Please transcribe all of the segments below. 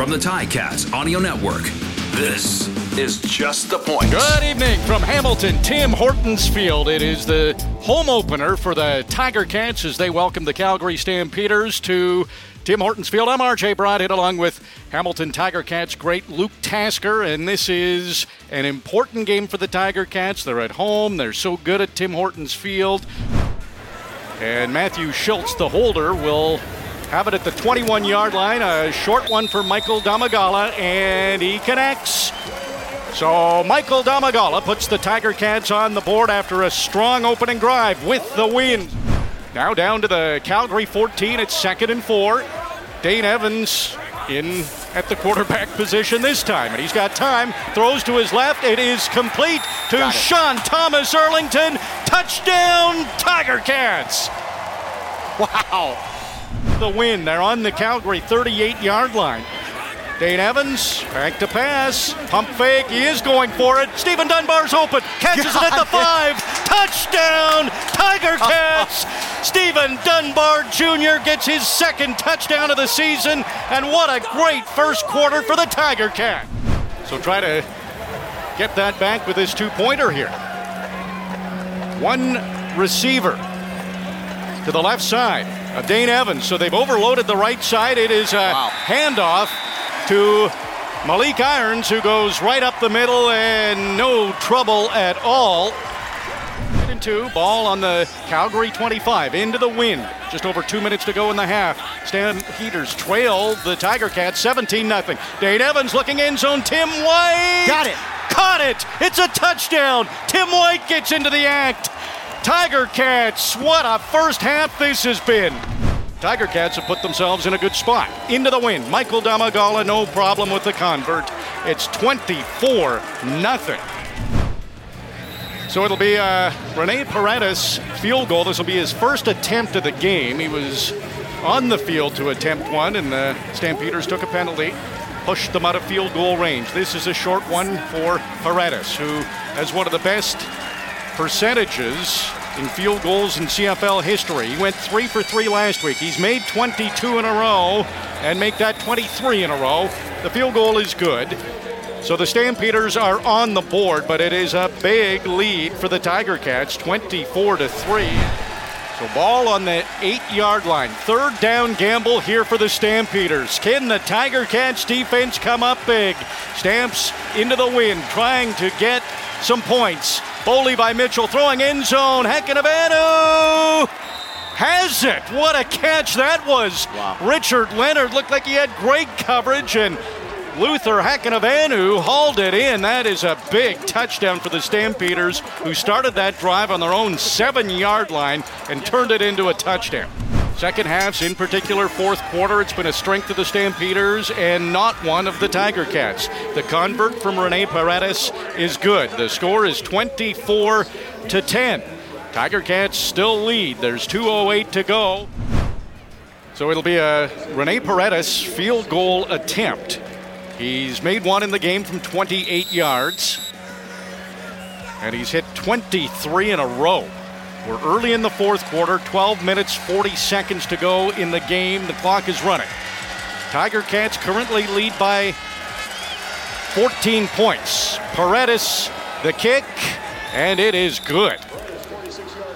From the Ticats Audio Network, this is Just the Point. Good evening from Hamilton, Tim Hortons Field. It is the home opener for the Tiger Cats as they welcome the Calgary Stampeders to Tim Hortons Field. I'm RJ Broadhead along with Hamilton Tiger Cats great Luke Tasker, and this is an important game for the Tiger Cats. They're at home, they're so good at Tim Hortons Field. And Matthew Schultz, the holder, will have it at the 21 yard line. A short one for Michael Domagala, and he connects. So Michael Domagala puts the Tiger Cats on the board after a strong opening drive with the win. Now down to the Calgary 14. It's second and four. Dane Evans in at the quarterback position this time. And he's got time. Throws to his left. It is complete to Sean Thomas Erlington. Touchdown, Tiger Cats. Wow. The win. They're on the Calgary 38 yard line. Dane Evans, back to pass. Pump fake. He is going for it. Stephen Dunbar's open. Catches it at the five. Touchdown, Tiger Cats. Stephen Dunbar Jr. gets his second touchdown of the season. And what a great first quarter for the Tiger Cat. So try to get that back with his two pointer here. One receiver to the left side of Dane Evans. So they've overloaded the right side. It is a Wow. handoff to Malik Irons, who goes right up the middle and no trouble at all. And two, ball on the Calgary 25 into the wind. Just over two minutes to go in the half. Stan Heaters trail the Tiger Cats 17 0. Dane Evans looking end zone. Tim White Got it. Caught it. It's a touchdown. Tim White gets into the act. Tiger Cats, what a first half this has been. Tiger Cats have put themselves in a good spot. Into the wind. Michael Domagala, no problem with the convert. It's 24 nothing. So it'll be uh, Rene Paredes field goal. This will be his first attempt of the game. He was on the field to attempt one, and the Stampeders took a penalty, pushed them out of field goal range. This is a short one for Paredes, who has one of the best percentages in field goals in CFL history. He went three for three last week. He's made 22 in a row and make that 23 in a row. The field goal is good. So the Stampeders are on the board, but it is a big lead for the Tiger Cats, 24 to 3. So ball on the eight-yard line. Third down gamble here for the Stampeders. Can the Tiger Cats defense come up big? Stamps into the wind, trying to get some points. Bo Levi Mitchell throwing end zone. Hakunavanhu has it. What a catch that was. Wow. Richard Leonard looked like he had great coverage and Luther Hakunavanhu hauled it in. That is a big touchdown for the Stampeders, who started that drive on their own seven yard line and turned it into a touchdown. Second halves, in particular, fourth quarter, it's been a strength of the Stampeders and not one of the Tiger Cats. The convert from Rene Paredes is good. The score is 24 to 10. Tiger Cats still lead. There's 2.08 to go. So it'll be a Rene Paredes field goal attempt. He's made one in the game from 28 yards. And he's hit 23 in a row. We're early in the fourth quarter, 12 minutes, 40 seconds to go in the game. The clock is running. Tiger Cats currently lead by 14 points. Paredes, the kick, and it is good.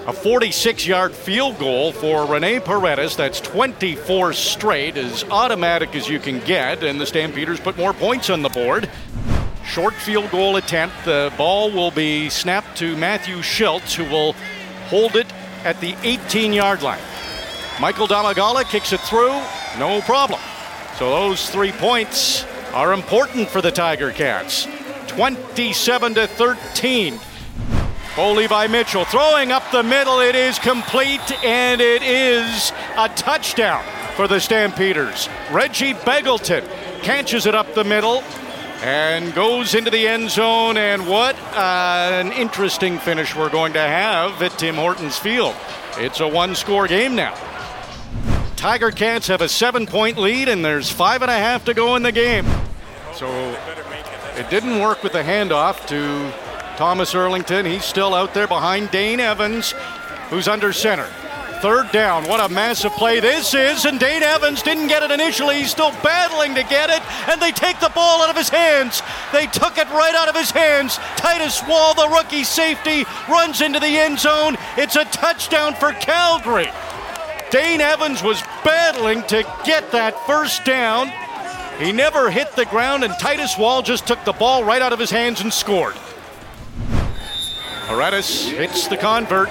A 46 yard field goal for Rene Paredes. That's 24 straight, as automatic as you can get, and the Stampeders put more points on the board. Short field goal attempt. The ball will be snapped to Matthew Schultz, who will hold it at the 18 yard line. Michael Domagala kicks it through, no problem. So those three points are important for the Tiger Cats. 27 to 13. Bo Levi Mitchell throwing up the middle. It is complete and it is a touchdown for the Stampeders. Reggie Begelton catches it up the middle and goes into the end zone. And what uh, an interesting finish we're going to have at Tim Hortons Field. It's a one score game now. Tiger Cats have a seven point lead, and there's five and a half to go in the game. So it didn't work with the handoff to Thomas Erlington. He's still out there behind Dane Evans, who's under center. Third down. What a massive play this is. And Dane Evans didn't get it initially. He's still battling to get it. And they take the ball out of his hands. They took it right out of his hands. Titus Wall, the rookie safety, runs into the end zone. It's a touchdown for Calgary. Dane Evans was battling to get that first down. He never hit the ground, and Titus Wall just took the ball right out of his hands and scored. Paredes hits the convert.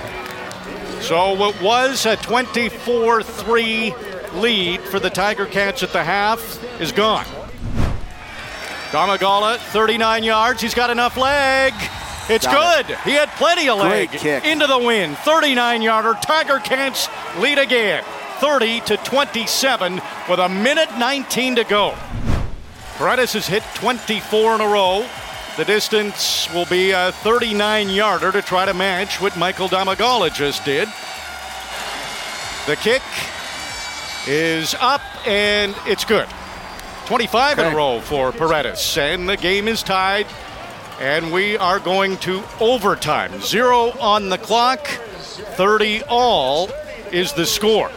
So it was a 24 3 lead for the Tiger Cats at the half, is gone. Domagala, 39 yards. He's got enough leg. It's Got good. He had plenty of leg Great kick. into the wind. 39 yarder. Tiger Cats lead again. 30 to 27 with a minute 19 to go. Paredes has hit 24 in a row. The distance will be a 39 yarder to try to match what Michael Domagala just did. The kick is up and it's good. 25 in a row for Paredes. And the game is tied. And we are going to overtime. Zero on the clock, 30 all is the score.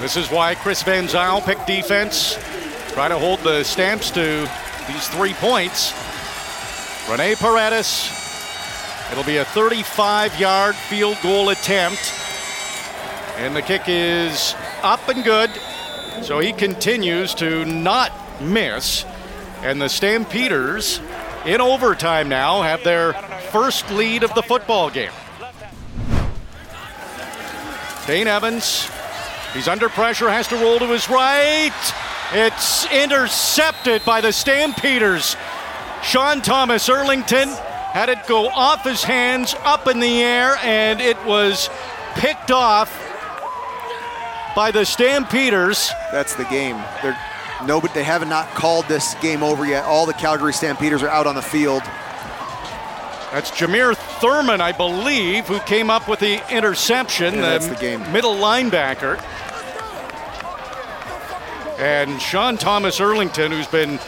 This is why Chris Van Zyl picked defense. Try to hold the stamps to these three points. Rene Paredes. It'll be a 35 yard field goal attempt. And the kick is up and good. So he continues to not miss. And the Stampeders, in overtime now, have their first lead of the football game. Dane Evans, he's under pressure, has to roll to his right. It's intercepted by the Stampeders. Sean Thomas Erlington had it go off his hands, up in the air, and it was picked off by the Stampeders. That's the game. They're nobody. They have not called this game over yet. All the Calgary Stampeders are out on the field. That's Jameer Thurman, I believe, who came up with the interception. Yeah, that's the game. Middle linebacker. And Sean Thomas Erlington, who's been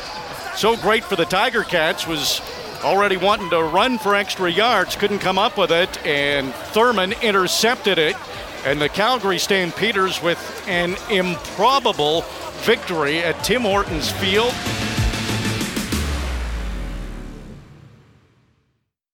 so great for the Tiger Cats, was already wanting to run for extra yards, couldn't come up with it, and Thurman intercepted it. And the Calgary Stampeders with an improbable victory at Tim Hortons Field.